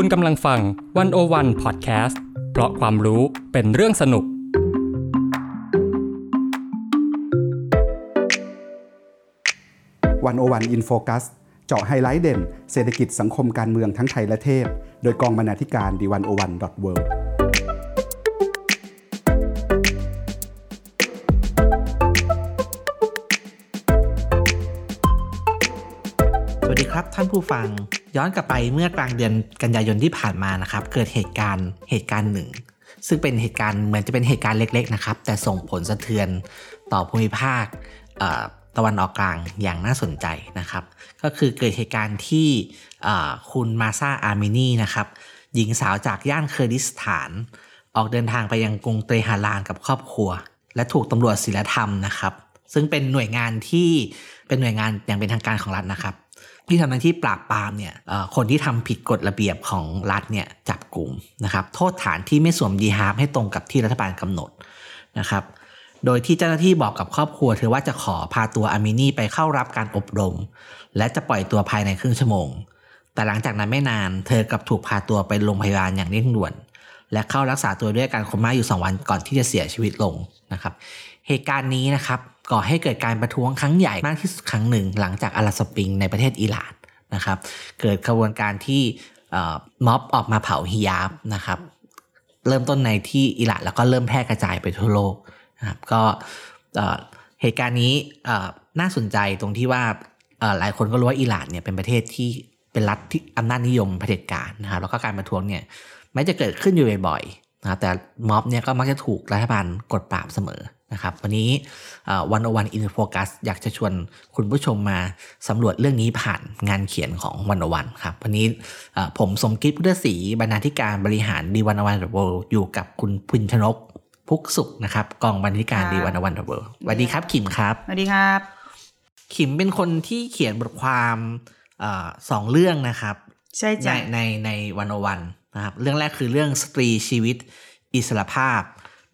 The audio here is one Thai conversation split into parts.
คุณกำลังฟัง One-O-One Podcast เพราะความรู้เป็นเรื่องสนุก One-O-One In Focus เจาะไฮไลท์เด่น เศรษฐกิจสังคมการเมืองทั้งไทยและเทศโดยกองบรรณาธิการ The One-O-One dot Worสวัสดีครับท่านผู้ฟัง ย้อนกลับไปเมื่อกลางเดือนกันยายนที่ผ่านมานะครับ เกิดเหตุการณ์เหตุการณ์หนึ่ง ซึ่งเป็นเหตุการณ์เหมือนจะเป็นเหตุการณ์เล็ก ๆ นะครับ แต่ส่งผลสะเทือนต่อภูมิภาคตะวันออกกลางอย่างน่าสนใจนะครับ ก็คือเกิดเหตุการณ์ที่คุณมาห์ซาอามินีนะครับหญิงสาวจากย่านเคอร์ดิสถาน ออกเดินทางไปยังกรุงเตหะรานกับครอบครัว และถูกตำรวจศีลธรรมนะครับ ซึ่งเป็นหน่วยงานที่เป็นหน่วยงานอย่างเป็นทางการของรัฐนะครับ ที่ทำหน้าที่ปราบปรามเนี่ยคนที่ทำผิดกฎระเบียบของรัฐเนี่ยจับกลุ่มนะครับโทษฐานที่ไม่สวมดีฮาร์ให้ตรงกับที่รัฐบาลกำหนดนะครับโดยที่เจ้าหน้าที่บอกกับครอบครัวเธอว่าจะขอพาตัวอามินี่ไปเข้ารับการอบรม และจะปล่อยตัวภายในครึ่งชั่วโมง แต่หลังจากนั้นไม่นานเธอกับถูกพาตัวไปโรงพยาบาลอย่างเร่งด่วน และเข้ารักษาตัวด้วยการโคม่าอยู่ 2 วันก่อนที่จะเสียชีวิตลงนะครับ เหตุการณ์นี้นะครับ ก่อให้เกิดการประท้วงครั้งใหญ่มากที่สุดครั้งหนึ่ง หลังจากอาราสปริงในประเทศอิหร่านนะครับ เกิดขบวนการที่ม็อบออกมาเผาฮิญาบนะครับ เริ่มต้นในที่อิหร่านแล้วก็เริ่มแพร่กระจายไปทั่วโลกนะครับก็เหตุการณ์นี้น่าสนใจตรงที่ว่าหลายคนก็รู้ว่าอิหร่านเนี่ยเป็นประเทศที่เป็นรัฐที่อำนาจนิยมเผด็จการนะครับแล้วก็การประท้วงเนี่ยแม้จะเกิดขึ้นอยู่บ่อย นะครับแต่ม็อบเนี่ยก็มักจะถูกรัฐบาลกดปราบเสมอนะครับ วันนี้ One-O-One In Focus อยากจะชวนคุณผู้ชมมาสำรวจเรื่องนี้ผ่านงานเขียนของ One-O-One ครับ วันนี้เอ่อผมสมคิดพุทธศรีบรรณาธิการบริหาร The One-O-One dot World อยู่กับคุณพุนชนกพุกสุขนะครับกองบรรณาธิการค่ะ The One-O-One dot World สวัสดีครับขิมครับสวัสดีครับ ขิมเป็นคนที่เขียนบทความเออสองเรื่องนะครับใช่ในจ้ะในในวันวัน นะครับเรื่องแรกคือเรื่องสตรีชีวิตอิสรภาพ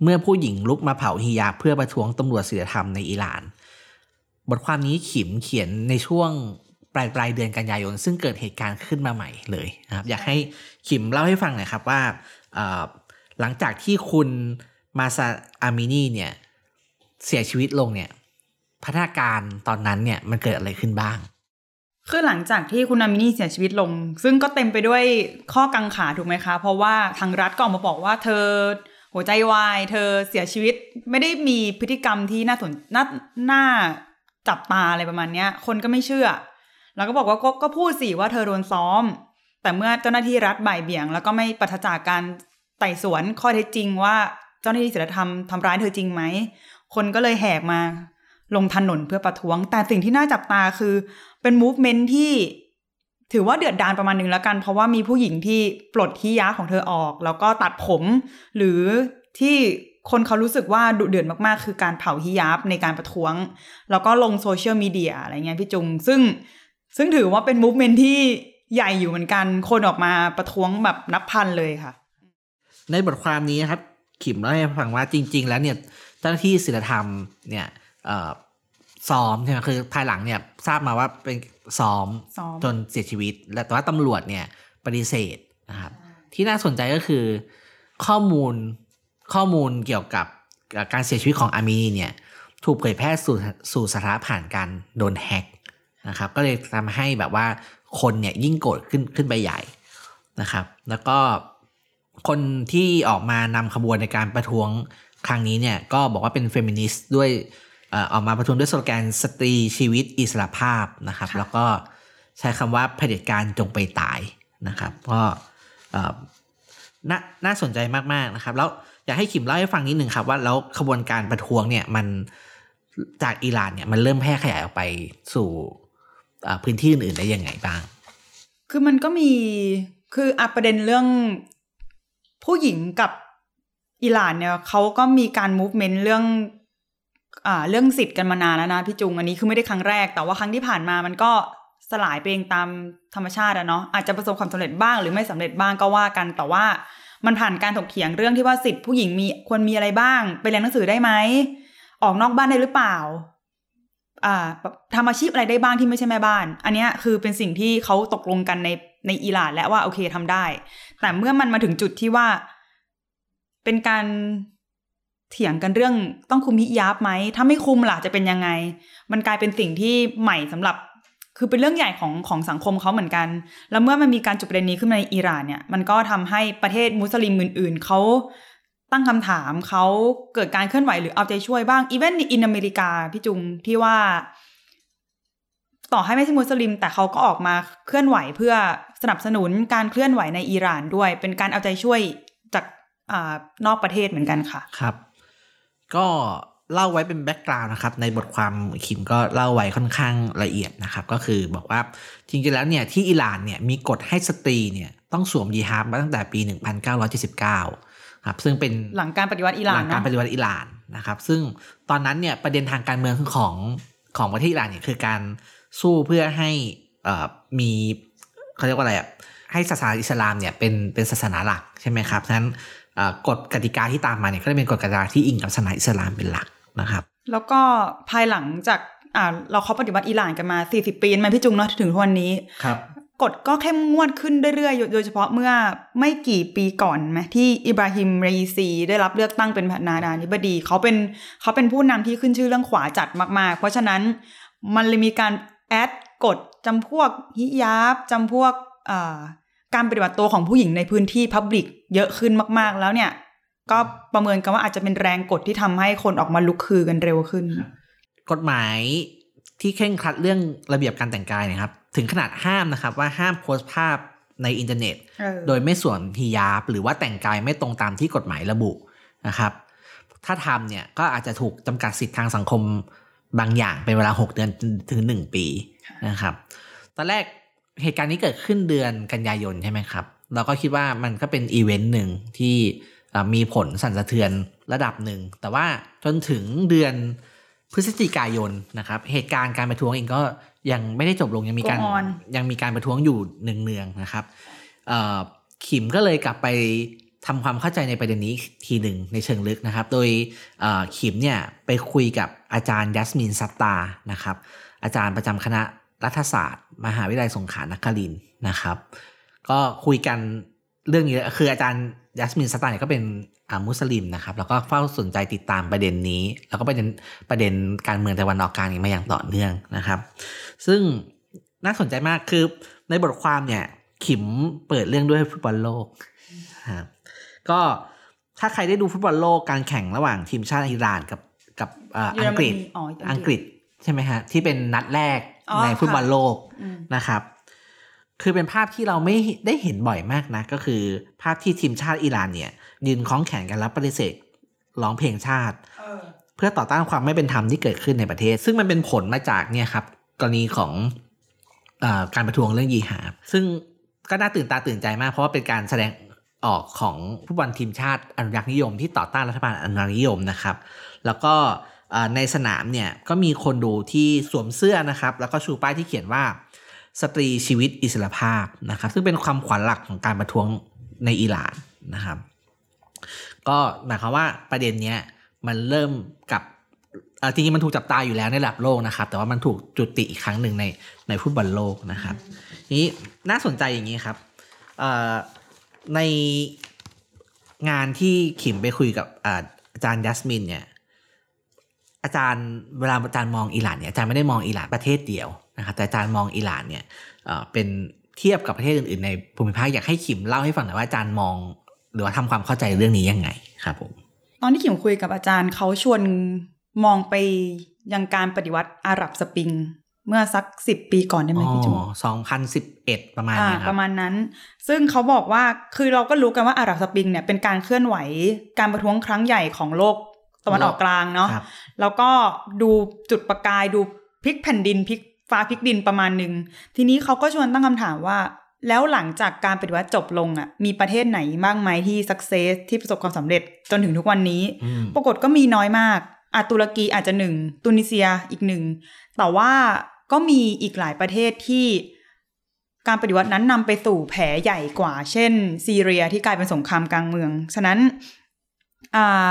เมื่อผู้หญิงลุกมาเผาฮิญาบเพื่อประท้วงตำรวจศีลธรรมในอิหร่าน บทความนี้ขิมเขียนในช่วงปลายปลายเดือนกันยายน ซึ่งเกิดเหตุการณ์ขึ้นมาใหม่เลยนะครับอยากให้ขิมเล่าให้ฟังหน่อยครับว่าหลังจากที่คุณมาซาอามินีเนี่ยเสียชีวิตลงเนี่ยพัฒนาการตอนนั้นเนี่ยมันเกิดอะไรขึ้นบ้าง คือหลังจากที่คุณนามินี่เสียชีวิตลง ซึ่งก็เต็มไปด้วยข้อกังขาถูกไหมคะ เพราะว่าทางรัฐก็ออกมาบอกว่าเธอหัวใจวาย เธอเสียชีวิตไม่ได้มีพฤติกรรมที่น่าสนน่าน่าจับตาอะไรประมาณเนี้ย คนก็ไม่เชื่อ แล้วก็บอกว่าก็ก็พูดสิว่าเธอโดนซ้อม แต่เมื่อเจ้าหน้าที่รัฐบ่ายเบี่ยง แล้วก็ไม่ปราศจากการไต่สวนข้อเท็จจริงว่าเจ้าหน้าที่ศีลธรรมทำร้ายเธอจริงไหมคนก็เลยแห่กันมา ลงถนนเพื่อประท้วง แต่สิ่งที่น่าจับตาคือเป็น movement ที่ถือว่าเดือดดาลประมาณหนึ่งแล้วกัน เพราะว่ามีผู้หญิงที่ปลดฮิญาบของเธอออก แล้วก็ตัดผม หรือที่คนเขารู้สึกว่าดุเดือดมากๆ คือการเผาฮิญาบในการประท้วง แล้วก็ลงโซเชียลมีเดียอะไรเงี้ยพี่จุง ซึ่งซึ่งถือว่าเป็น movement ที่ใหญ่อยู่เหมือนกัน คนออกมาประท้วงแบบนับพันเลยค่ะ ในบทความนี้ครับ ขิมเล่าให้ฟังว่าจริง ๆ แล้วเนี่ยเจ้าหน้าที่ศีลธรรมเนี่ยเซ้อมใช่ไหมคือภายหลังเนี่ยทราบมาว่าเป็นซ้อมซ้อมจนเสียชีวิตและแต่ว่าตำรวจเนี่ยปฏิเสธนะครับ ที่น่าสนใจก็คือข้อมูลข้อมูลเกี่ยวกับการเสียชีวิตของอามีนีเนี่ยถูกเผยแพร่สู่สู่สาธารณะผ่านการโดนแฮ็กนะครับ ก็เลยทำให้แบบว่าคนเนี่ยยิ่งโกรธขึ้นขึ้นไปใหญ่นะครับ แล้วก็คนที่ออกมานำขบวนในการประท้วงครั้งนี้เนี่ยก็บอกว่าเป็นเฟมินิสต์ด้วยเอ่อออกมาประท้วงด้วยสโลแกนสตรีชีวิตอิสรภาพนะครับค่ะแล้วก็ใช้คำว่าเผด็จการจงไปตายนะครับ ก็เอ่อน่าน่าสนใจมากๆนะครับ แล้วอยากให้ขิมเล่าให้ฟังนิดหนึ่งครับ ว่าแล้วขบวนการประท้วงเนี่ยมันจากอิหร่านเนี่ยมันเริ่มแพร่ขยายออกไปสู่เอ่อพื้นที่อื่นๆได้ยังไงบ้าง คือมันก็มีคืออะประเด็นเรื่องผู้หญิงกับอิหร่านเนี่ยเขาก็มีการ movement เรื่องอ่า เรื่องสิทธิ์กันมานานแล้วนะพี่จุง อันนี้คือไม่ได้ครั้งแรก แต่ว่าครั้งที่ผ่านมามันก็สลายไปเองตามธรรมชาติอะเนาะอาจจะประสบความสำเร็จบ้าง หรือไม่สำเร็จบ้างก็ว่ากันแต่ว่ามันผ่านการถกเถียงเรื่องที่ว่าสิทธิ์ผู้หญิงมีควรมีอะไรบ้าง ไปเรียนหนังสือได้ไหมออกนอกบ้านได้หรือเปล่า อ่าทำอาชีพอะไรได้บ้างที่ไม่ใช่แม่บ้าน อันนี้คือเป็นสิ่งที่เขาตกลงกันในในอิหร่านและว่าโอเคทำได้ แต่เมื่อมันมาถึงจุดที่ว่า เป็นการ เถียงกันเรื่องต้องคุมฮิญาบไหม ถ้าไม่คุมล่ะจะเป็นยังไง มันกลายเป็นสิ่งที่ใหม่สำหรับคือเป็นเรื่องใหญ่ของของสังคมเขาเหมือนกัน แล้วเมื่อมันมีการจุดประเด็นนี้ขึ้นมาในอิหร่านเนี่ย มันก็ทำให้ประเทศมุสลิมอื่น ๆ เขาตั้งคำถามเขาเกิดการเคลื่อนไหวหรือเอาใจช่วยบ้าง even ใน in อเมริกาพี่จุงที่ว่า ต่อให้ไม่ใช่มุสลิม แต่เขาก็ออกมาเคลื่อนไหวเพื่อสนับสนุนการเคลื่อนไหวในอิหร่านด้วย เป็นการเอาใจช่วยจากอานอกประเทศเหมือนกันค่ะ ครับ ก็เล่าไว้เป็น background นะครับ ในบทความขิมก็เล่าไว้ค่อนข้างละเอียดนะครับ ก็คือบอกว่าจริงๆแล้วเนี่ยที่อิหร่านเนี่ยมีกฎให้สตรีเนี่ยต้องสวมฮิญาบมาตั้งแต่ปี 1979ครับซึ่งเป็นหลังการปฏิวัติอิหร่าหนลังการเนาะปฏิวัติอิหร่านนะครับ ซึ่งตอนนั้นเนี่ยประเด็นทางการเมืองของของประเทศอิหร่านเนี่ยคือการสู้เพื่อให้เอ่อมีเขาเรียกว่าอะไรอะให้ศาสนาอิสลามเนี่ยเป็นเป็นศาสนาหลักใช่ไหมครับฉะนั้นเอ่อ กฎกติกาที่ตามมาเนี่ยก็จะเป็นกฎกติกาที่อิงกับศาสนาอิสลามเป็นหลักนะครับ แล้วก็ภายหลังจากอ่าเราเขาปฏิวัติอิหร่านกันมา 40 ปีใช่ไหมพี่จุงเนาะถึงทุกวันนี้ครับกฎก็เข้มงวดขึ้นเรื่อยๆ โดยเฉพาะเมื่อไม่กี่ปีก่อนสมัยที่อิบราฮิมเรอีซี ได้รับเลือกตั้งเป็นประธานาธิบดี เขาเป็นเขาเป็นผู้นำที่ขึ้นชื่อเรื่องขวาจัดมากๆ เพราะฉะนั้นมันเลยมีการ add กฎจำพวกฮิญาบจำพวกอ่า การปฏิบัติตัวของผู้หญิงในพื้นที่ public เยอะขึ้นมาก ๆ แล้วเนี่ย ก็ประเมินกันว่าอาจจะเป็นแรงกดที่ทำให้คนออกมาลุกฮือกันเร็วขึ้น กฎหมายที่เคร่งครัดเรื่องระเบียบการแต่งกายเนะครับ ถึงขนาดห้ามนะครับ ว่าห้ามโพสต์ภาพในอินเทอร์เน็ตเออโดยไม่สวมฮิญาบหรือว่าแต่งกายไม่ตรงตามที่กฎหมายระบุนะครับ ถ้าทำเนี่ยก็อาจจะถูกจำกัดสิทธิทางสังคมบางอย่างเป็นเวลา 6 เดือนถึง 1 ปีนะครับ ตอนแรก เหตุการณ์นี้เกิดขึ้นเดือนกันยายนใช่ไหมครับ เราก็คิดว่ามันก็เป็นอีเวนต์หนึ่งที่เอ่อมีผลสั่นสะเทือนระดับหนึ่ง แต่ว่าจนถึงเดือนพฤศจิกายนนะครับ เหตุการณ์การประท้วงเองก็ยังไม่ได้จบลงยังมีการ Go on ยังมีการประท้วงอยู่เนืองๆนะครับเอ่อขิมก็เลยกลับไปทำความเข้าใจในประเด็นนี้อีกทีหนึ่งในเชิงลึกนะครับ โดยเอ่อขิมเนี่ยไปคุยกับอาจารย์ยัสมินซัตตานะครับ อาจารย์ประจำคณะรัฐศาสตร์ มหาวิทยาลัยสงขลานครินทร์นะครับ ก็คุยกันเรื่องนี้คืออาจารย์ยัสมินซัตตาเนี่ยก็เป็นอ่ามุสลิมนะครับ แล้วก็เฝ้าสนใจติดตามประเด็นนี้ แล้วก็ประเด็นประเด็นการเมืองตะวันออกกลางนี้มาอย่างต่อเนื่องนะครับ ซึ่งน่าสนใจมากคือในบทความเนี่ย ขิมเปิดเรื่องด้วยฟุตบอลโลกครับก็ถ้าใครได้ดูฟุตบอลโลกการแข่งระหว่างทีมชาติอิหร่านกับกับเอ่อเยออัรงมกนีฤษอ๋ออัอังงกกฤฤษษใช่ไหมฮะที่เป็นนัดแรกอ๋อ ในฟุตบอลโลกอืมนะครับ คือเป็นภาพที่เราไม่ได้เห็นบ่อยมากนะ ก็คือภาพที่ทีมชาติอิหร่านเนี่ย ยืนคล้องแขนกันแล้วปฏิเสธร้องเพลงชาติเออเพื่อต่อต้านความไม่เป็นธรรมที่เกิดขึ้นในประเทศ ซึ่งมันเป็นผลมาจากเนี่ยครับ กรณีของอาการประท้วงเรื่องยีหาบซึ่งก็น่าตื่นตาตื่นใจมาก เพราะว่าเป็นการแสดงออกของผู้บอลทีมชาติอนุรักษ์นิยมที่ต่อต้านรัฐบาลอนุรักษ์นิยมนะครับ แล้วก็อ่า ในสนามเนี่ยก็มีคนดูที่สวมเสื้อนะครับ แล้วก็ชูป้ายที่เขียนว่าสตรีชีวิตอิสรภาพนะครับ ซึ่งเป็นความขวัญหลักของการประท้วงในอิหร่านนะครับ ก็หมายความว่าประเด็นเนี้ยมันเริ่มกับเอ่อจริงๆมันถูกจับตาอยู่แล้วในระดับโลกนะครับ แต่ว่ามันถูกจุติอีกครั้งหนึ่งในในฟุตบอลโลกนะครับนี้น่าสนใจอย่างนี้ครับในงานที่ขิมไปคุยกับอาอาจารย์ยัสมินเนี่ย อาจารย์เวลาอาจารย์มองอิหร่านเนี่ยอาจารย์ไม่ได้มองอิหร่านประเทศเดียวนะครับแต่อาจารย์มองอิหร่านเนี่ยเอ่อเป็นเทียบกับประเทศอื่นๆในภูมิภาคอยากให้ขิมเล่าให้ฟังหน่อยว่าอาจารย์มอง หรือว่าทำความเข้าใจเรื่องนี้ยังไงครับผมตอนที่ขิมคุยกับอาจารย์เขาชวนมองไปยังการปฏิวัติอาหรับสปริง เมื่อสักสิบปีก่อนได้ไหมพี่จุ๊สองพันสิบเอ็ดประมาณอ่าเนี้ยคปรับระมาณนั้น ซึ่งเขาบอกว่าคือเราก็รู้กันว่าอาหรับสปริงเนี่ยเป็นการเคลื่อนไหวการประท้วงครั้งใหญ่ของโลก ตะวันออกกลางเนาะครับแล้วก็ดูจุดประกายดูพลิกแผ่นดินพลิกฟ้าพลิกดินประมาณหนึ่งทีนี้เขาก็ชวนตั้งคำถามว่า แล้วหลังจากการปฏิวัติจบลงอะ มีประเทศไหนบ้างไหมที่สักเซสที่ประสบความสำเร็จจนถึงทุกวันนี้อืมปรากฏก็มีน้อยมากอาตุรกีอาจจะหนึ่งตุนิเซียอีกหนึ่งแต่ว่าก็มีอีกหลายประเทศที่การปฏิวัตินั้นนำไปสู่แผลใหญ่กว่า เช่น ซีเรียที่กลายเป็นสงครามกลางเมือง ฉะนั้นอ่า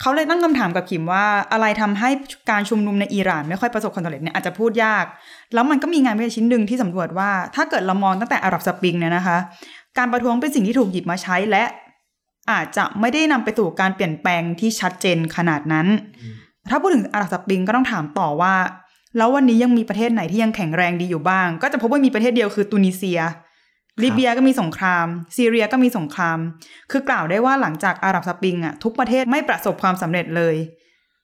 เขาเลยตั้งคำถามกับขิมว่าอะไรทำให้การชุมนุมในอิหร่านไม่ค่อยประสบความสำเร็จเนี่ยอาจจะพูดยาก แล้วมันก็มีงานวิจัยชิ้นหนึ่งที่สำรวจว่า ถ้าเกิดเรามองตั้งแต่อาหรับสปริงเนี่ยนะคะ การประท้วงเป็นสิ่งที่ถูกหยิบมาใช้และอาจจะไม่ได้นำไปสู่การเปลี่ยนแปลงที่ชัดเจนขนาดนั้น ถ้าพูดถึงอาหรับสปริงก็ต้องถามต่อว่า แล้ววันนี้ยังมีประเทศไหนที่ยังแข็งแรงดีอยู่บ้าง ก็จะพบว่ามีประเทศเดียวคือตุนิเซีย ลิเบียก็มีสงคราม ซีเรียก็มีสงคราม คือกล่าวได้ว่าหลังจากอาหรับสปริงอะทุกประเทศไม่ประสบความสำเร็จเลย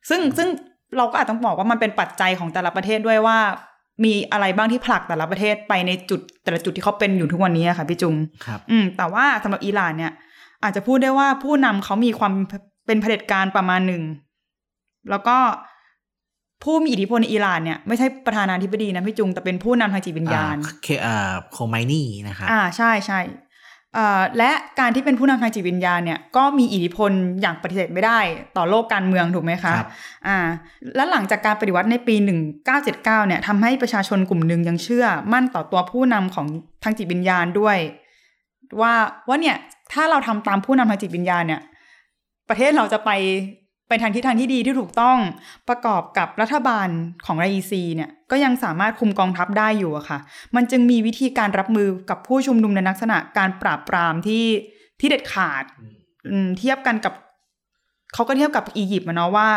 ซึ่งซึ่งเราก็อาจต้องบอกว่ามันเป็นปัจจัยของแต่ละประเทศด้วยว่า มีอะไรบ้างที่ผลักแต่ละประเทศไปในจุดแต่ละจุดที่เขาเป็นอยู่ทุกวันนี้อะค่ะพี่จุงครับ อืม แต่ว่าสำหรับอิหร่านเนี่ย อาจจะพูดได้ว่าผู้นำเขามีความเป็นเผด็จการประมาณหนึ่งแล้วก็ ผู้มีอิทธิพลในอิหร่านเนี่ยไม่ใช่ประธานาธิบดีนะพี่จุง แต่เป็นผู้นำทางจิตวิญญาณอ่เคเอ่อโคไมนี่นะครับอ่าใช่ใช่เอ่อและการที่เป็นผู้นำทางจิตวิญญาณเนี่ยก็มีอิทธิพลอย่างปฏิเสธไม่ได้ต่อโลกการเมืองถูกไหมคะครับอ่าและหลังจากการปฏิวัติในปี 1979เนี่ยทำให้ประชาชนกลุ่มหนึ่งยังเชื่อมั่นต่อตัวผู้นำของทางจิตวิญญาณด้วย ว่าว่าเนี่ยถ้าเราทำตามผู้นำทางจิตวิญญาณเนี่ยประเทศเราจะไป ไปทางทิศทางที่ดีที่ถูกต้องประกอบกับรัฐบาลของไรซีเนี่ยก็ยังสามารถคุมกองทัพได้อยู่อะค่ะ มันจึงมีวิธีการรับมือกับผู้ชุมนุมในลักษณะการปราบปรามที่ที่เด็ดขาดอืมเทียบกันกับเขาก็เทียบกับอียิปต์มาเนาะว่า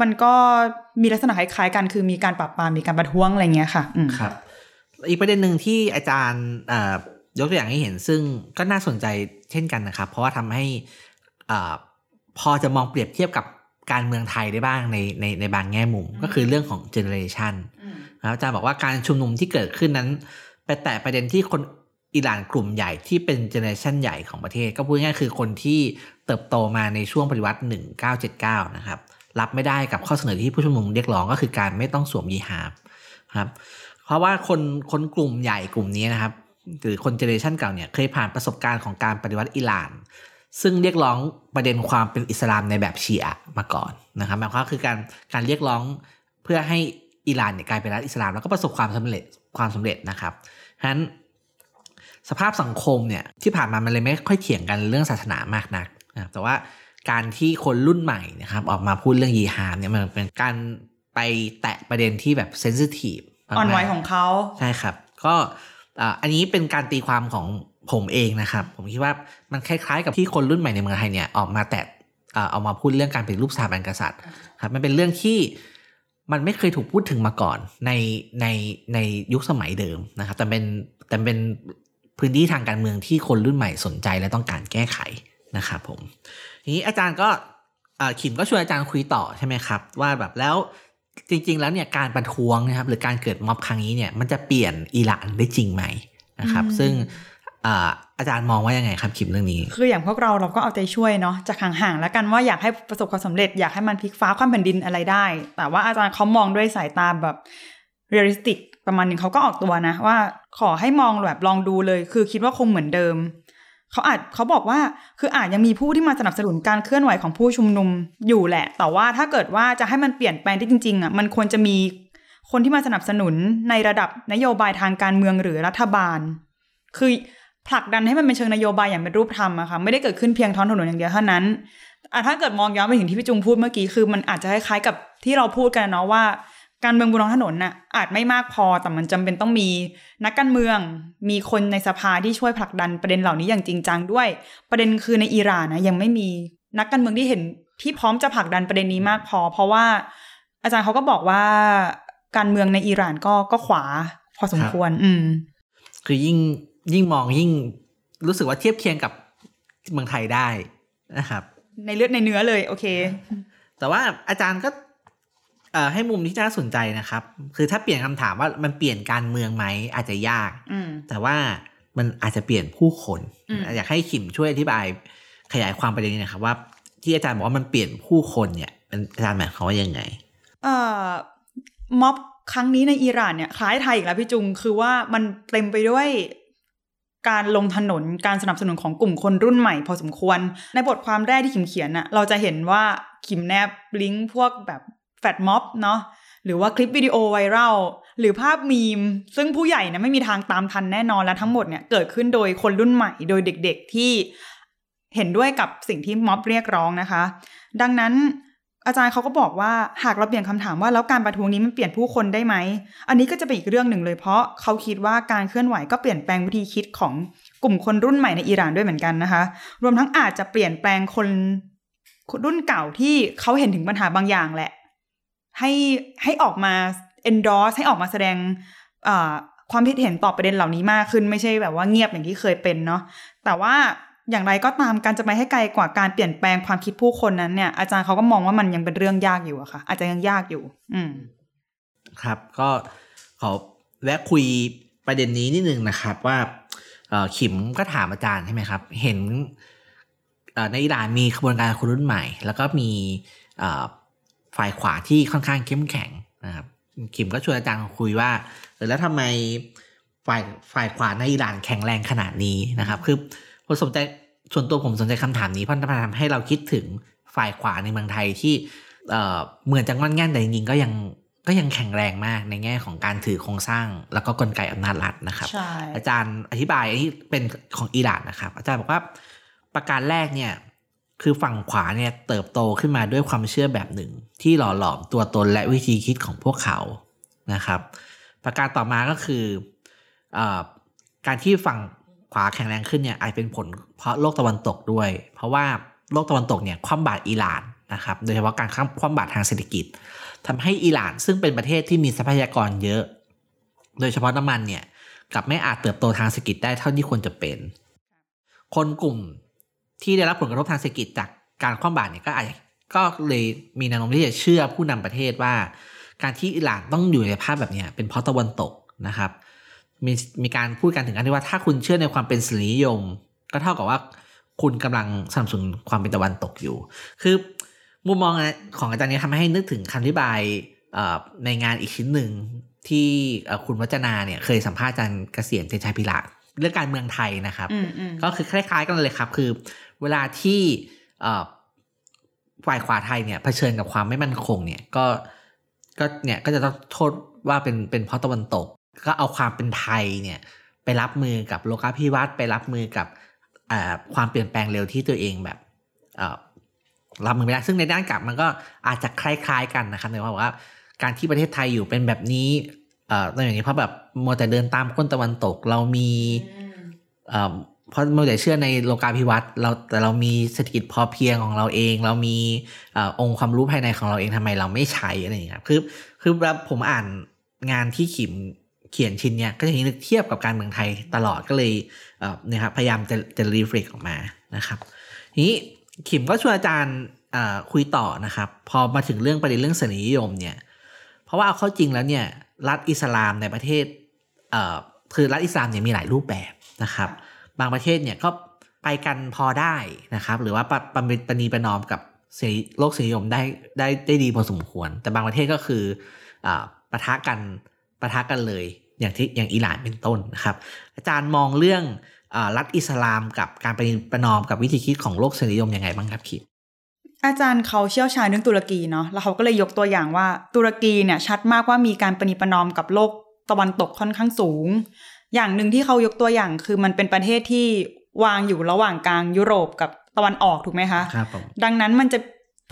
มันก็มีลักษณะคล้ายๆกันคือมีการปราบปรามมีการประท้วงอะไรเงี้ยค่ะอืมครับ อีกประเด็นหนึ่งที่อาจารย์เอ่อยกตัวอย่างให้เห็นซึ่งก็น่าสนใจเช่นกันนะครับ เพราะว่าทำให้อ่า พอจะมองเปรียบเทียบกับการเมืองไทยได้บ้างในในในบางแง่มุม ก็คือเรื่องของเจเนเรชันนะครับอาจารย์บอกว่าการชุมนุมที่เกิดขึ้นนั้น ไปแตะประเด็นที่คนอิหร่านกลุ่มใหญ่ที่เป็นเจเนอเรชันใหญ่ของประเทศ ก็พูดง่ายๆคือคนที่เติบโตมาในช่วงปฏิวัติ 1979 นะครับ รับไม่ได้กับข้อเสนอที่ผู้ชุมนุมเรียกร้องก็คือการไม่ต้องสวมยีฮาบครับ เพราะว่าคนคนกลุ่มใหญ่กลุ่มนี้นะครับหรือคนเจเนอเรชันเก่าเนี่ยเคยผ่านประสบการณ์ของการปฏิวัติอิหร่าน ซึ่งเรียกร้องประเด็นความเป็นอิสลามในแบบชีอะห์มาก่อนนะครับหมายความว่าคือการการเรียกร้องเพื่อให้อิหร่านเนี่ยกลายเป็นรัฐอิสลามแล้วก็ประสบความสำเร็จความสำเร็จนะครับฉะนั้นสภาพสังคมเนี่ยที่ผ่านมามันเลยไม่ค่อยเถียงกันเรื่องศาสนามากนักนะครับแต่ว่าการที่คนรุ่นใหม่นะครับออกมาพูดเรื่องยีฮาดเนี่ยมันเป็นการไปแตะประเด็นที่แบบเซนซิทีฟอ่อนไหวของเขาใช่ครับ ก็อ่าอันนี้เป็นการตีความของ ผมเองนะครับ ผมคิดว่ามันคล้ายๆ กับที่คนรุ่นใหม่ในเมืองไทยเนี่ยออกมาแตะอ่าเอามาพูดเรื่องการเป็นรูปสถาบันกษัตริย์ครับมันเป็นเรื่องที่มันไม่เคยถูกพูดถึงมาก่อนในในในยุคสมัยเดิมนะครับ แต่เป็นแต่เป็นพื้นที่ทางการเมืองที่คนรุ่นใหม่สนใจและต้องการแก้ไขนะครับผมทีนี้อาจารย์ก็อ่าขิมก็ชวนอาจารย์คุยต่อใช่ไหมครับ ว่าแบบแล้วจริง ๆ แล้วเนี่ยการประท้วงนะครับ หรือการเกิดม็อบครั้งนี้เนี่ยมันจะเปลี่ยนอิหร่านได้จริงไหมนะครับอืมซึ่ง อาอาจารย์มองว่ายังไงครับขิมเรื่องนี้ คืออย่างพวกเราเราก็เอาใจช่วยเนาะจากห่างๆแล้วกันว่าอยากให้ประสบความสำเร็จอยากให้มันพลิกฟ้าความแผ่นดินอะไรได้ แต่ว่าอาจารย์เขามองด้วยสายตาแบบrealistic ประมาณหนึ่งเขาก็ออกตัวนะ ว่าขอให้มองแบบลองดูเลย คือคิดว่าคงเหมือนเดิมเขาอาจเขาบอกว่าคืออาจยังมีผู้ที่มาสนับสนุนการเคลื่อนไหวของผู้ชุมนุมอยู่แหละ แต่ว่าถ้าเกิดว่าจะให้มันเปลี่ยนแปลงได้จริงๆอะมันควรจะมีคนที่มาสนับสนุนในระดับนโยบายทางการเมืองหรือรัฐบาล คือ ผลักดันให้มันเป็นเชิงนโยบายอย่างเป็นรูปธรรมอะค่ะไม่ได้เกิดขึ้นเพียงท้องถนนอย่างเดียวเท่านั้นอะถ้าเกิดมองย้อนไปถึงที่พี่จุงพูดเมื่อกี้คือมันอาจจะคล้ายๆกับที่เราพูดกันเนาะว่าการเมืองบนท้องถนนน่ะอาจไม่มากพอแต่มันจำเป็นต้องมีนักการเมือง มีคนในสภาที่ช่วยผลักดันประเด็นเหล่านี้อย่างจริงจังด้วย ประเด็นคือในอิหร่านนะยังไม่มีนักการเมืองที่เห็นที่พร้อมจะผลักดันประเด็นนี้มากพอ เพราะว่าอาจารย์เขาก็บอกว่าการเมืองในอิหร่านก็ก็ขวา พอสมควร อืม คือยิ่ง ยิ่งมองยิ่งรู้สึกว่าเทียบเคียงกับเมืองไทยได้นะครับ ในเลือดในเนื้อเลย โอเค แต่ว่าอาจารย์ก็เอ่อให้มุมที่น่าสนใจนะครับ คือถ้าเปลี่ยนคำถามว่ามันเปลี่ยนการเมืองไหมอาจจะยากอืมแต่ว่ามันอาจจะเปลี่ยนผู้คนอืมอยากให้ขิมช่วยอธิบายขยายความประเด็นนี้หนะครับ ว่าที่อาจารย์บอกว่ามันเปลี่ยนผู้คนเนี่ยมันอาจารย์หมายความว่ายังไง เอ่อม็อบครั้งนี้ในอิหร่านเนี่ยคล้ายไทยอีกแล้วพี่จุง คือว่ามันเต็มไปด้วย การลงถนนการสนับสนุนของกลุ่มคนรุ่นใหม่พอสมควร ในบทความแรกที่ขิมเขียนน่ะเราจะเห็นว่าขิมแนบลิงก์พวกแบบแฟดม็อบเนาะหรือว่าคลิปวิดีโอไวรัลหรือภาพมีม ซึ่งผู้ใหญ่นะไม่มีทางตามทันแน่นอนและทั้งหมดเนี่ยเกิดขึ้นโดยคนรุ่นใหม่โดยเด็กๆที่เห็นด้วยกับสิ่งที่ม็อบเรียกร้องนะคะ ดังนั้น อาจารย์เขาก็บอกว่าหากเราเปลี่ยนคำถามว่าแล้วการประท้วงนี้มันเปลี่ยนผู้คนได้ไหม อันนี้ก็จะเป็นอีกเรื่องหนึ่งเลยเพราะเขาคิดว่าการเคลื่อนไหวก็เปลี่ยนแปลงวิธีคิดของกลุ่มคนรุ่นใหม่ในอิหร่านด้วยเหมือนกันนะคะ รวมทั้งอาจจะเปลี่ยนแปลงคนรุ่นเก่าที่เขาเห็นถึงปัญหาบางอย่างแหละ ให้ให้ออกมา endorse ให้ออกมาแสดงความคิดเห็นต่อประเด็นเหล่านี้มากขึ้นไม่ใช่แบบว่าเงียบอย่างที่เคยเป็นเนาะแต่ว่า อย่างไรก็ตามการจะไปให้ไกลกว่าการเปลี่ยนแปลงความคิดผู้คนนั้นเนี่ย อาจารย์เขาก็มองว่ามันยังเป็นเรื่องยากอยู่อะค่ะ อาจจะยังยากอยู่ อืม ครับ ก็ขอแวะคุยประเด็นนี้นิดนึงนะครับ ว่าขิมก็ถามอาจารย์ใช่ไหมครับ เห็นในอิหร่านมีขบวนการคนรุ่นใหม่ แล้วก็มีฝ่ายขวาที่ค่อนข้างเข้มแข็งนะครับขิมก็ชวนอาจารย์คุยว่าแล้วทำไมฝ่ายฝ่ายขวาในอิหร่านแข็งแรงขนาดนี้นะครับ คือ ผมสนใจส่วนตัวผมสนใจคำถามนี้เพราะมันทำให้เราคิดถึงฝ่ายขวาในเมืองไทยที่เหมือนจะงอนแง่นแต่จริงๆก็ยังก็ยังแข็งแรงมากในแง่ของการถือโครงสร้างแล้วก็กลไกอำนาจรัฐนะครับ อาจารย์อธิบายอันนี้เป็นของอิหร่านนะครับ อาจารย์บอกว่าประการแรกเนี่ยคือฝั่งขวาเนี่ยเติบโตขึ้นมาด้วยความเชื่อแบบหนึ่ง ที่หล่อหลอมตัวตนและวิธีคิดของพวกเขานะครับ ประการต่อมาก็คืออการที่ฝั่ง ขวาแข็งแรงขึ้นเนี่ยอาจเป็นผลเพราะโลกตะวันตกด้วย เพราะว่าโลกตะวันตกเนี่ยคว่ำบาตรอิหร่านนะครับโดยเฉพาะการคว่ำบาตรทางเศรษฐกิจทำให้อิหร่านซึ่งเป็นประเทศที่มีทรัพยากรเยอะ โดยเฉพาะน้ำมันเนี่ยกับไม่อาจเติบโตทางเศรษฐกิจได้เท่าที่ควรจะเป็น คนกลุ่มที่ได้รับผลกระทบทางเศรษฐกิจจากการคว่ำบาตรเนี่ยก็อาจก็เลยมีแนวโน้มที่จะเชื่อผู้นำประเทศว่า การที่อิหร่านต้องอยู่ในภาพแบบนี้เป็นเพราะตะวันตกนะครับ มีมีการพูดกันถึงกันที่ว่าถ้าคุณเชื่อในความเป็นสิรินิยม ก็เท่ากับว่าคุณกำลังสนับสนุนความเป็นตะวันตกอยู่ คือมุมมองของอาจารย์นี้ทำให้นึกถึงคำอธิบายในงานอีกชิ้นหนึ่งที่คุณวัจนาเนี่ยเคยสัมภาษณ์อาจารย์เกษียณเตชัยพิระเรื่องการเมืองไทยนะครับ ก็คือคล้าย ๆ กันเลยครับ คือ เวลาที่ฝ่ายขวาไทยเนี่ยเผชิญกับความไม่มั่นคงเนี่ยก็ก็เนี่ยก็จะต้องโทษว่าเป็นเป็นเพราะตะวันตก ก็เอาความเป็นไทยเนี่ยไปรับมือกับโลกาภิวัตน์ไปรับมือกับความเปลี่ยนแปลงเร็วที่ตัวเองแบบรับมือไม่ได้ซึ่งในด้านกลับมันก็อาจจะคล้ายๆกันนะครับในว่าว่า การที่ประเทศไทยอยู่เป็นแบบนี้เอ่ออย่างนี้เพราะแบบมัวแต่เดินตามก้นตะวันตกเรามีเอ่อเพราะมัวแต่เชื่อในโลกาภิวัตน์เราแต่เรามีเศรษฐกิจพอเพียงของเราเอง เรามีอองค์ความรู้ภายในของเราเองทำไมเราไม่ใช้อะไรอย่างเงี้ยคือคือแบบผมอ่านงานที่ขิม เขียนชิ้นเนี้ยก็จะนึกเทียบกับการเมืองไทยตลอดก็เลยเนี่ยครับพยายามจะจะรีเฟล็กออกมานะครับทีนี้ขิมก็ชวนอาจารย์คุยต่อนะครับ พอมาถึงเรื่องประเด็นเรื่องสนิยมเนี่ยเพราะว่าเอาเข้าจริงแล้วเนี่ยรัฐอิสลามในประเทศเคือรัฐอิสลามเนี่ยมีหลายรูปแบบนะครับ บางประเทศเนี่ยก็ไปกันพอได้นะครับ หรือว่าปปปณีประนอมกับโลกเสรีนิยมได้ได้ได้ดีพอสมควร แต่บางประเทศก็คืออปะทะกันปะทะกันเลย อย่างที่อย่างอิหร่านเป็นต้นนะครับ อาจารย์มองเรื่องอรัฐอิสลามกับการไปประนอมกับวิธีคิดของโลกเสรีนิยมยังไงบ้างครับคิดอาจารย์เขาเชี่ยวชาญเรื่องตุรกีเนาะแล้วเขาก็เลยยกตัวอย่างว่าตุรกีเนี่ยชัดมากว่ามีการปฏิประนอมกับโลกตะวันตกค่อนข้างสูง อย่างหนึ่งที่เขายกตัวอย่างคือมันเป็นประเทศที่วางอยู่ระหว่างกลางยุโรปกับตะวันออกถูกไหมคะครับดังนั้นมันจะ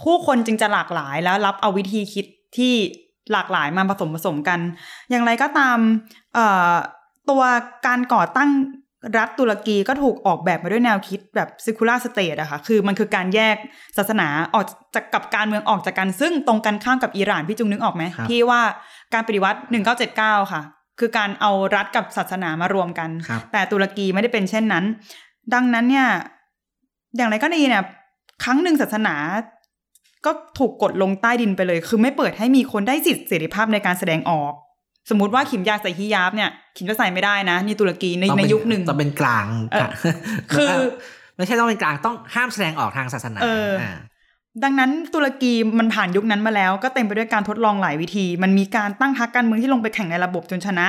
ผู้คนจึงจะหลากหลายแล้วรับเอาวิธีคิดที่ หลากหลายมาผสมผสมกัน อย่างไรก็ตามตัวการก่อตั้งรัฐตุรกีก็ถูกออกแบบมาด้วยแนวคิดแบบ secular state อะค่ะ คือมันคือการแยกศาสนาออกจากกับการเมืองออกจากกัน ซึ่งตรงกันข้ามกับอิหร่านพี่จุงนึกออกไหม ที่ว่าการปฏิวัติ 1979 ค่ะ คือการเอารัฐกับศาสนามารวมกัน แต่ตุรกีไม่ได้เป็นเช่นนั้น ดังนั้นเนี่ย อย่างไรก็ดีเนี่ย ครั้งหนึ่งศาสนา ก็ถูกกดลงใต้ดินไปเลย คือไม่เปิดให้มีคนได้สิทธิเสรีภาพในการแสดงออก สมมติว่าขิมอยากใส่ฮิญาบเนี่ย ขิมก็ใส่ไม่ได้นะนี่ตุรกีในในยุคหนึ่งต้องเป็นกลางคือไม่ใช่ต้องเป็นกลางต้องห้ามแสดงออกทางศาสนาดังนั้นตุรกีมันผ่านยุคนั้นมาแล้ว ก็เต็มไปด้วยการทดลองหลายวิธี มันมีการตั้งพรรคการเมืองที่ลงไปแข่งในระบบจนชนะ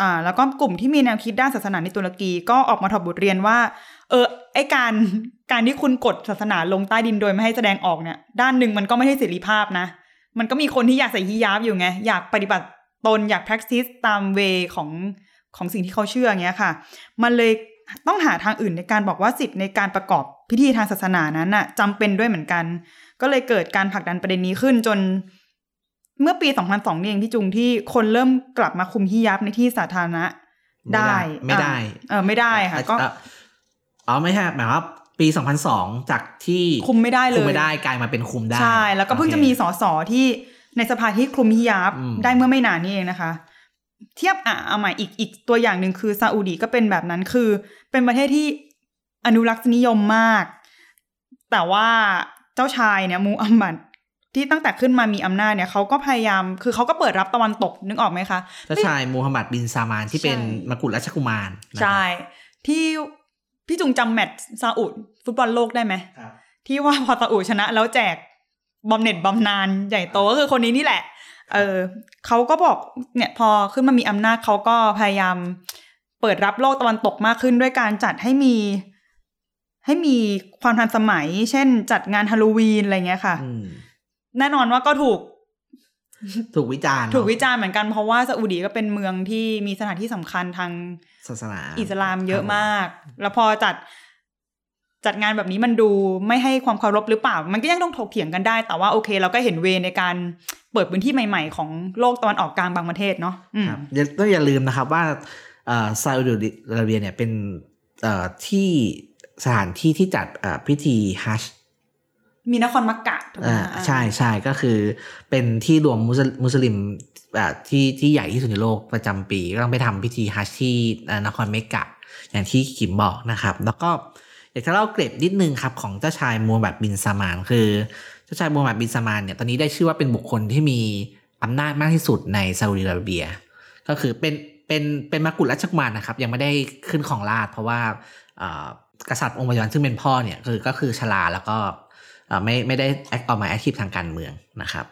อ่าแล้วก็กลุ่มที่มีแนวคิดด้านศาสนาในตุรกีก็ออกมาถอดบทเรียนว่า เออไอการการที่คุณกดศาสนาลงใต้ดินโดยไม่ให้แสดงออกเนี่ย ด้านหนึ่งมันก็ไม่ใช่เสรีภาพนะ มันก็มีคนที่อยากใส่ฮิญาบอยู่ไง อยากปฏิบัติตนอยาก practice ตามเวของของสิ่งที่เขาเชื่ออย่างเงี้ยค่ะ มันเลยต้องหาทางอื่นในการบอกว่าสิทธิ์ในการประกอบพิธีทางศาสนานั้นน่ะจำเป็นด้วยเหมือนกัน ก็เลยเกิดการผลักดันประเด็นนี้ขึ้นจน เมื่อปี 2002นี่เองพี่จุงที่คนเริ่มกลับมาคุมฮิญาบในที่สาธารณะได้ ไม่ได้ เออไม่ได้ค่ะก็เอ่ออ๋อไม่ใช่หมายว่าปี 2002 จากที่คุมไม่ได้เลยคุมไม่ได้กลายมาเป็นคุมได้ ใช่ แล้วก็เพิ่งโอคจะมีสสที่ในสภาที่คลุมฮิญาบอืมได้เมื่อไม่นานนี้เองนะคะ เทียบอะเอาใหม่อีกอีกตัวอย่างหนึ่งคือซาอุดีก็เป็นแบบนั้นคือ เป็นประเทศที่อนุรักษ์นิยมมาก แต่ว่าเจ้าชายเนี่ยมูอัมหมัดที่ตั้งแต่ขึ้นมามีอำนาจเนี่ยเขาก็พยายามคือเขาก็เปิดรับตะวันตกนึกออกไหมคะเจ้าชายมูฮัมหมัดบินซามานที่เป็นใช่มกุฎราชกุมารนะครับใช่ที่ พี่จุงจำแมตช์ซาอุดฟุตบอลโลกได้ไหมครับที่ว่าพอซาอุชนะแล้วแจกบอมเน็ตบอมนานใหญ่โตก็คือคนนี้นี่แหละ เออเขาก็บอกเนี่ยพอขึ้นมามีอำนาจเขาก็พยายามเปิดรับโลกตะวันตกมากขึ้นด้วยการจัดให้มี ให้มีความทันสมัย เช่น จัดงานฮาโลวีนอะไรเงี้ยค่ะอืมแน่นอนว่าก็ถูก ถูกวิจารณ์ ถูกวิเนจารณ์เหมือนกันเพราะว่าซาอุดีก็เป็นเมืองที่มีสถานที่สำคัญทางอะ ศาสนาอิสลามเยอะครับมาก แล้วพอจัดจัดงานแบบนี้มันดูไม่ให้ความเคารพหรือเปล่า มันก็ยังต้องถกเถียงกันได้ แต่ว่าโอเค เราก็เห็นเวในการเปิดพื้นที่ใหม่ ๆ ของโลกตะวันออกกลางบางประเทศเนาะอืมครับอย่าต้องอย่าลืมนะครับว่าเอ่อซาอุดิอาระเบียเนี่ยเป็นเอ่อที่สถานที่ที่จัดเอ่อพิธีฮัจญ์ มีนครมักกะถูกไหมอ่าใช่ใช่ก็คือเป็นที่รวมมุสลิมมุสลิมอ่าที่ที่ใหญ่ที่สุดในโลกประจำปีก็ต้องไปทำพิธีฮัจญ์ที่อ่านครเมกะ อย่างที่ขิมบอกนะครับ แล้วก็อยากจะเล่าเกร็ดนิดนึงครับของเจ้าชายมูฮัมหมัดบินซามาน คือเจ้าชายมูฮัมหมัดบินซามานเนี่ยตอนนี้ได้ชื่อว่าเป็นบุคคลที่มีอำนาจมากที่สุดในซาอุดิอาระเบีย ก็คือเป็นเป็นเป็นมกุฎราชกุมารนะครับ ยังไม่ได้ขึ้นของราชเพราะว่าอ่อกษัตริย์องค์ปัจจุบันซึ่งเป็นพ่อเนี่ยคือก็คือชราแล้วก็ ไม่ไม่ได้แอคออกมาแอคทีฟทางการเมืองนะครับ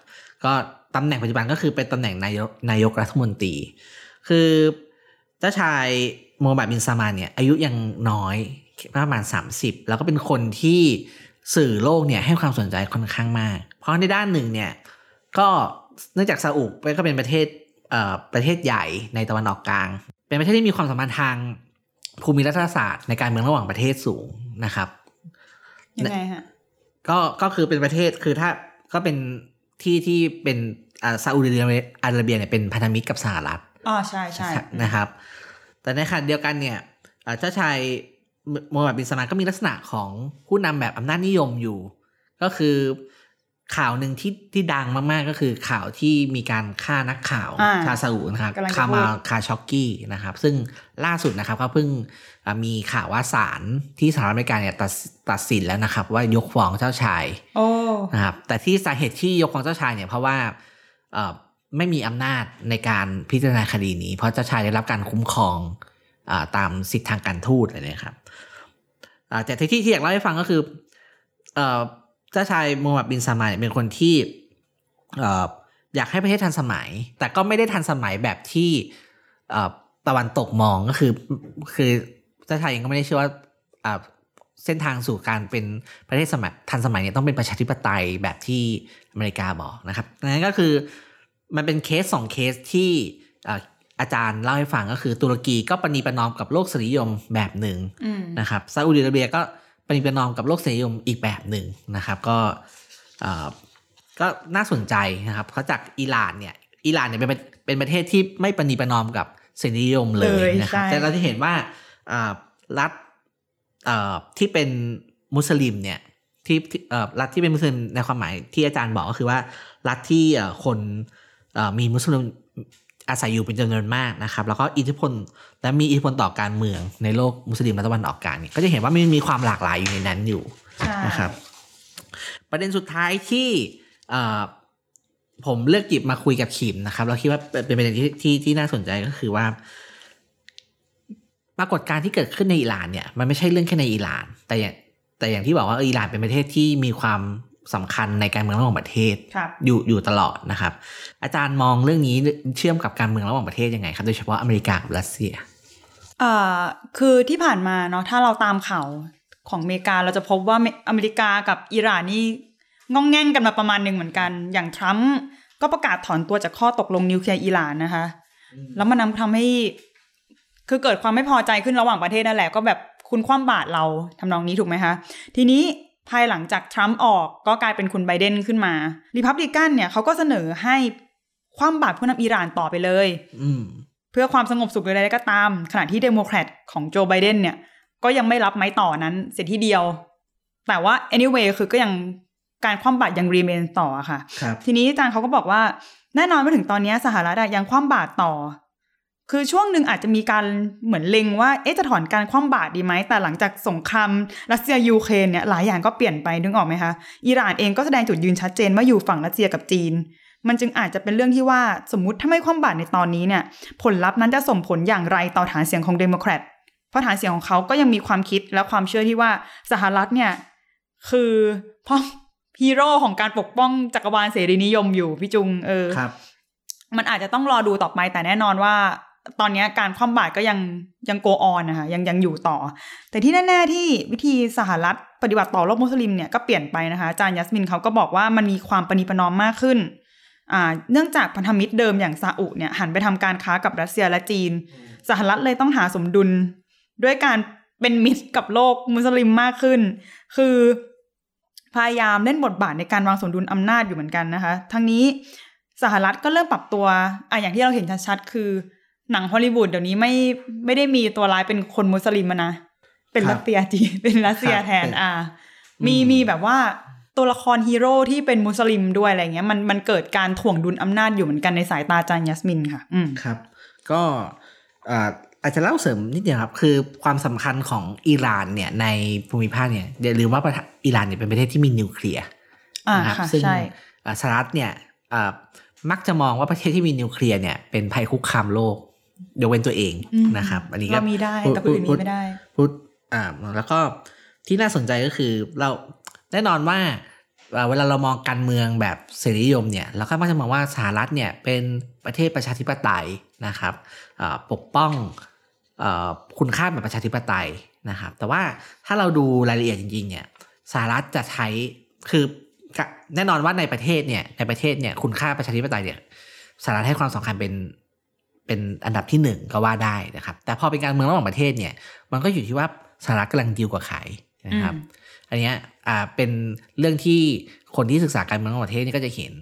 ก็ตำแหน่งปัจจุบันก็คือเป็นตำแหน่งนายกนายกรัฐมนตรี คือเจ้าชายโมฮัมหมัดบินซามานเนี่ยอายุยังน้อยประมาณ 30 แล้วก็เป็นคนที่สื่อโลกเนี่ยให้ความสนใจค่อนข้างมาก เพราะในด้านหนึ่งเนี่ยก็เนื่องจากซาอุก็เป็นประเทศเอ่อประเทศใหญ่ในตะวันออกกลาง เป็นประเทศที่มีความสัมพันธ์ทางภูมิรัฐศาสตร์ในการเมืองระหว่างประเทศสูงนะครับยังไงฮะ ก็ก็คือเป็นประเทศคือถ้าก็เป็นที่ที่เป็นอ่าซาอุดิอาระเบียอาระเบียเนี่ยเป็นพันธมิตรกับสหรัฐอ๋อใช่ใช่นะครับ แต่ในขณะเดียวกันเนี่ยอ่าเจ้าชายโมฮัมหมัดบินซามานก็มีลักษณะของผู้นำแบบอำนาจนิยมอยู่ ก็คือ ข่าวหนึ่งที่ที่ดังมากๆก็คือข่าวที่มีการฆ่านักข่าวอ่าชาวซาอุนะครับกำลังจะคามาพูดคาช็อกกี้นะครับ ซึ่งล่าสุดนะครับก็เพิ่งอ่ามีข่าวว่าศาลที่สหรัฐอเมริกาเนี่ยตัดตัดสินแล้วนะครับ ว่ายกฟ้องเจ้าชายโอ้นะครับ แต่ที่สาเหตุที่ยกฟ้องเจ้าชายเนี่ยเพราะว่าเอ่อไม่มีอำนาจในการพิจารณาคดีนี้ เพราะเจ้าชายได้รับการคุ้มครองอาตามสิทธิทางการทูตอะไรเนี่ยครับอ่าแต่ที่ที่อยากเล่าให้ฟังก็คือ เจ้าชายมูฮัมหมัดบินซามานเนี่ยเป็นคนที่เอ่ออยากให้ประเทศทันสมัย แต่ก็ไม่ได้ทันสมัยแบบที่เอ่อตะวันตกมองก็คือ คือเจ้าชายเองก็ไม่ได้เชื่อว่าอ่าเส้นทางสู่การเป็นประเทศสมัยทันสมัยเนี่ยต้องเป็นประชาธิปไตยแบบที่อเมริกาบอกนะครับนั้นก็คือมันเป็นเคสสองเคสที่อาอาจารย์เล่าให้ฟังก็คือตุรกีก็ปณีประนอมกับโลกสนิยมแบบหนึ่งนะครับซาอุดิอาระเบียก็ ปณีประนอมกับโลกสนิยมอีกแบบหนึ่งนะครับ ก็เอ่อก็น่าสนใจนะครับเพราะจากอิหร่านเนี่ยอิหร่านเนี่ยเป็นเป็นประเทศที่ไม่ปณีประนอมกับเสรีนิยมเลยเลยนะครับใช่แต่เราจะเห็นว่าอ่ารัฐเอ่อที่เป็นมุสลิมเนี่ยที่ที่เอ่อรัฐที่เป็นมุสลิมในความหมายที่อาจารย์บอกก็คือว่ารัฐที่เอ่อคนเอ่อมีมุสลิม อาศัยอยู่เป็นจำนวนมากนะครับ แล้วก็อิทธิพลและมีอิทธิพลต่อการเมืองในโลกมุสลิมและตะวันออกกลางเนี่ยก็จะเห็นว่ามันมีความหลากหลายอยู่ในนั้นอยู่ใช่นะครับ ประเด็นสุดท้ายที่เอ่อผมเลือกหยิบมาคุยกับขิมนะครับเราคิดว่าเป็นประเด็นที่ที่ที่น่าสนใจก็คือว่า ปรากฏการณ์ที่เกิดขึ้นในอิหร่านเนี่ย มันไม่ใช่เรื่องแค่ในอิหร่าน แต่อย่างแต่อย่างที่บอกว่าเอออิหร่านเป็นประเทศที่มีความ สำคัญในการเมืองระหว่างประเทศครับอยู่อยู่ตลอดนะครับ อาจารย์มองเรื่องนี้เชื่อมกับการเมืองระหว่างประเทศยังไงครับ โดยเฉพาะอเมริกากับรัสเซียเอ่อคือที่ผ่านมาเนาะถ้าเราตามข่าวของอเมริกาเราจะพบว่าอเมริกากับอิหร่านนี่งองแง่งกันมาประมาณหนึ่งเหมือนกัน อย่างทรัมป์ก็ประกาศถอนตัวจากข้อตกลงนิวเคลียร์อิหร่านนะคะ แล้วมันนำทำให้ คือเกิดความไม่พอใจขึ้นระหว่างประเทศนั่นแหละก็แบบคุณคว่ำบาตรเราทำนองนี้ถูกไหมคะ ทีนี้ ภายหลังจากทรัมป์ออกก็กลายเป็นคุณไบเดนขึ้นมาริพับลิกันเนี่ยเขาก็เสนอให้คว่ำบาตรผู้นำอิหร่านต่อไปเลยอืมเพื่อความสงบสุขใดๆก็ตาม ขณะที่เดโมแครตของโจไบเดนเนี่ย ก็ยังไม่รับไม้ต่อนั้นเสียทีเดียว แต่ว่า anyway คือก็ยังการคว่ำบาตรยังรีเมนต่ออะค่ะครับทีนี้อาจารย์เขาก็บอกว่าแน่นอนว่าถึงตอนนี้สหรัฐอะยังคว่ำบาตรต่อ คือช่วงหนึ่งอาจจะมีการเหมือนเล็งว่า เอ๊ะจะถอนการคว่ำบาตรดีไหม แต่หลังจากสงครามรัสเซียยูเครนเนี่ยหลายอย่างก็เปลี่ยนไปนึกออกไหมคะ อิหร่านเองก็แสดงจุดยืนชัดเจนว่าอยู่ฝั่งรัสเซียกับจีน มันจึงอาจจะเป็นเรื่องที่ว่าสมมุติถ้าไม่คว่ำบาตรในตอนนี้เนี่ยผลลัพธ์นั้นจะส่งผลอย่างไรต่อฐานเสียงของเดโมแครต เพราะฐานเสียงของเขาก็ยังมีความคิดและความเชื่อที่ว่าสหรัฐเนี่ยคือพ่อฮีโร่ของการปกป้องจักรวาลเสรีนิยมอยู่พี่จุงเออครับมันอาจจะต้องรอดูต่อไปแต่แน่นอนว่า ตอนนี้การคว่ำบาตรก็ยังยัง go on นะคะยังยังอยู่ต่อ แต่ที่แน่ ๆ ที่วิธีสหรัฐปฏิบัติต่อโลกมุสลิมเนี่ยก็เปลี่ยนไปนะคะอาจารย์ยัสมินเขาก็บอกว่ามันมีความประนีประนอมมากขึ้นอ่าเนื่องจากพันธมิตรเดิมอย่างซาอุเนี่ยหันไปทำการค้ากับรัสเซียและจีน สหรัฐเลยต้องหาสมดุล ด้วยการเป็นมิตรกับโลกมุสลิมมากขึ้น คือพยายามเล่นบทบาทในการวางสมดุลอำนาจอยู่เหมือนกันนะคะ ทั้งนี้สหรัฐก็เริ่มปรับตัวอะอย่างที่เราเห็นชัดๆคือ หนังฮอลลีวูดเดี๋ยวนี้ไม่ไม่ได้มีตัวร้ายเป็นคนมุสลิมอะนะเป็นครัรับสเซียจีนเป็นรัสเซียครับแทนเป็นอ่า มีมีแบบว่าตัวละครฮีโร่ที่เป็นมุสลิมด้วยอะไรเงี้ยมันมันเกิดการถ่วงดุลอำนาจอยู่เหมือนกันในสายตาอาจารย์ยัสมินค่ะ อืมครับ ก็อ่าอาจจะเล่าเสริมนิดเดียวครับ คือความสำคัญของอิหร่านเนี่ยในภูมิภาคเนี่ยอย่าลืมว่าประเทศอิหร่านเนี่ยเป็นประเทศที่มีนิวเคลียร์อ่านะครับค่ะซึ่งใช่อ่าสหรัฐเนี่ยอ่ามักจะมองว่าประเทศที่มีนิวเคลียร์เนี่ยเป็นภัยคุกคามโลก ยกเว้นตัวเองอืมนะครับ อันนี้ก็เรามีได้แต่คนอื่นมีไม่ได้พูดอ่าแล้วก็ที่น่าสนใจก็คือเราแน่นอนว่าเอ่อเวลาเรามองการเมืองแบบเสรีนิยมเนี่ยเราก็มักจะมองว่าสหรัฐเนี่ยเป็นประเทศประชาธิปไตยนะครับอ่าปกป้องเออคุณค่าแบบประชาธิปไตยนะครับ แต่ว่าถ้าเราดูรายละเอียดจริงๆเนี่ยสหรัฐจะใช้คือแน่นอนว่าในประเทศเนี่ยในประเทศเนี่ยคุณค่าประชาธิปไตยเนี่ยสหรัฐให้ความสำคัญเป็น เป็นอันดับที่หนึ่งก็ว่าได้นะครับ แต่พอเป็นการเมืองระหว่างประเทศเนี่ย มันก็อยู่ที่ว่าสหรัฐกำลังดีลกับใครนะครับอืมอันเนี้ยอ่าเป็นเรื่องที่คนที่ศึกษาการเมืองระหว่างประเทศนี่ก็จะเห็น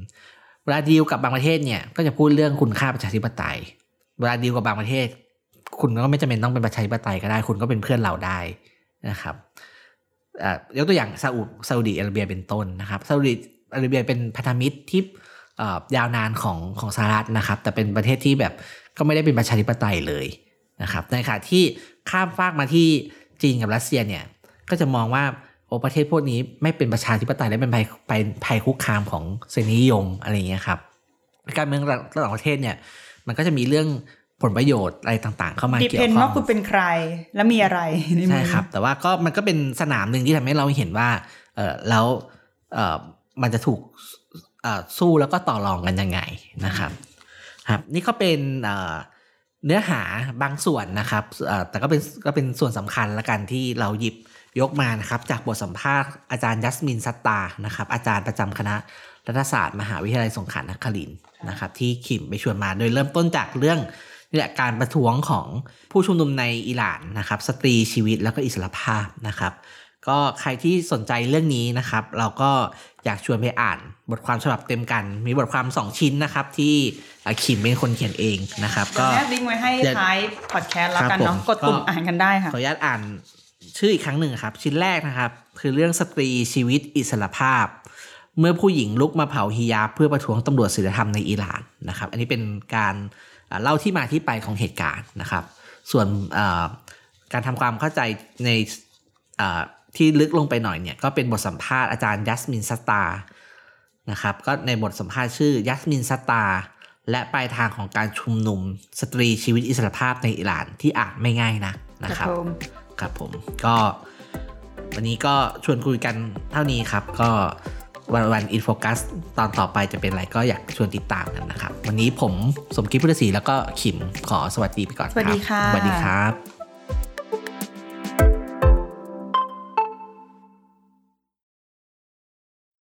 เวลาดีลกับบางประเทศเนี่ยก็จะพูดเรื่องคุณค่าประชาธิปไตย เวลาดีลกับบางประเทศ คุณก็ไม่จำเป็นต้องเป็นประชาธิปไตยก็ได้ คุณก็เป็นเพื่อนเราได้นะครับอ่ายกตัวอย่างซาอุซาอุดิอาระเบียเป็นต้นนะครับซาอุดิอาระเบียเป็นพันธมิตรที่อ่ายาวนานของของสหรัฐนะครับ แต่เป็นประเทศที่แบบ ก็ไม่ได้เป็นประชาธิปไตยเลยนะครับในขณะที่ข้ามฟากมาที่จีนกับรัสเซียเนี่ยก็จะมองว่าโอ้ประเทศพวกนี้ไม่เป็นประชาธิปไตยและเป็นภัยภัยภัยคุกคามของเสรีนิยมอะไรอย่างเงี้ยครับการเมืองระหว่างประเทศเนี่ยมันก็จะมีเรื่องผลประโยชน์อะไรต่างๆ เข้ามาดิเกี่ยเพวนข้องว่าคุณเป็นใครและมีอะไรในมือใช่ครับ แต่ว่าก็มันก็เป็นสนามหนึ่งที่ทำให้เราเห็นว่าเออแล้วเออมันจะถูกเอ่อสู้แล้วก็ต่อรองกันยังไงนะครับ ครับนี่ก็เป็นเนื้อหาบางส่วนนะครับแต่ก็เป็นก็เป็นส่วนสำคัญละกันที่เราหยิบยกมานะครับจากบทสัมภาษณ์อาจารย์ยัสมินซัตตานะครับอาจารย์ประจำคณะรัฐศาสตร์มหาวิทยาลัยสงขลานครินทร์นะครับที่ขิมไปชวนมาโดยเริ่มต้นจากเรื่องนี่แหละการประท้วงของผู้ชุมนุมในอิหร่านนะครับ สตรีชีวิตแล้วก็อิสรภาพนะครับ ก็ใครที่สนใจเรื่องนี้นะครับ เราก็อยากชวนไปอ่านบทความฉบับเต็มกัน มีบทความ 2 ชิ้นนะครับ ที่อะขิมเป็นคนเขียนเองนะครับ ก็แนบลิงก์ไว้ให้เดี๋ยวท้ายพอดแคสต์แล้วกันครับเนาะผมกดปุ่มก็อ่านกันได้ค่ะขออนุญาตอ่านชื่ออีกครั้งหนึ่งครับ ชิ้นแรกนะครับ คือเรื่องสตรีชีวิตอิสรภาพ เมื่อผู้หญิงลุกมาเผาฮิญาบเพื่อประท้วงตำรวจศีลธรรมในอิหร่านนะครับ อันนี้เป็นการอ่าเล่าที่มาที่ไปของเหตุการณ์นะครับ ส่วนอ่าการทำความเข้าใจในอ่า ที่ลึกลงไปหน่อยเนี่ยก็เป็นบทสัมภาษณ์อาจารย์ยาสมิน ซัตตาร์นะครับก็ในบทสัมภาษณ์ชื่อยาสมิน ซัตตาร์และปลายทางของการชุมนุมสตรีชีวิตอิสรภาพในอิหร่านที่อ่านไม่ง่ายนะนะครับครับผมครับผมก็วันนี้ก็ชวนคุยกันเท่านี้ครับ ก็ One-O-One In Focus ตอนต่อไปจะเป็นอะไรก็อยากชวนติดตามกันนะครับ วันนี้ผมสมคิดพุทธศรีแล้วก็ขิมขอสวัสดีไปก่อนรับสวัสดีค่ะสวัสดีครับ